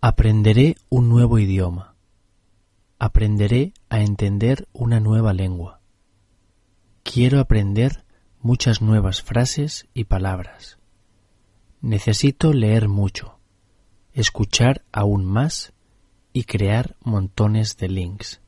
Aprenderé un nuevo idioma. Aprenderé a entender una nueva lengua. Quiero aprender muchas nuevas frases y palabras. Necesito leer mucho, escuchar aún más y crear montones de links.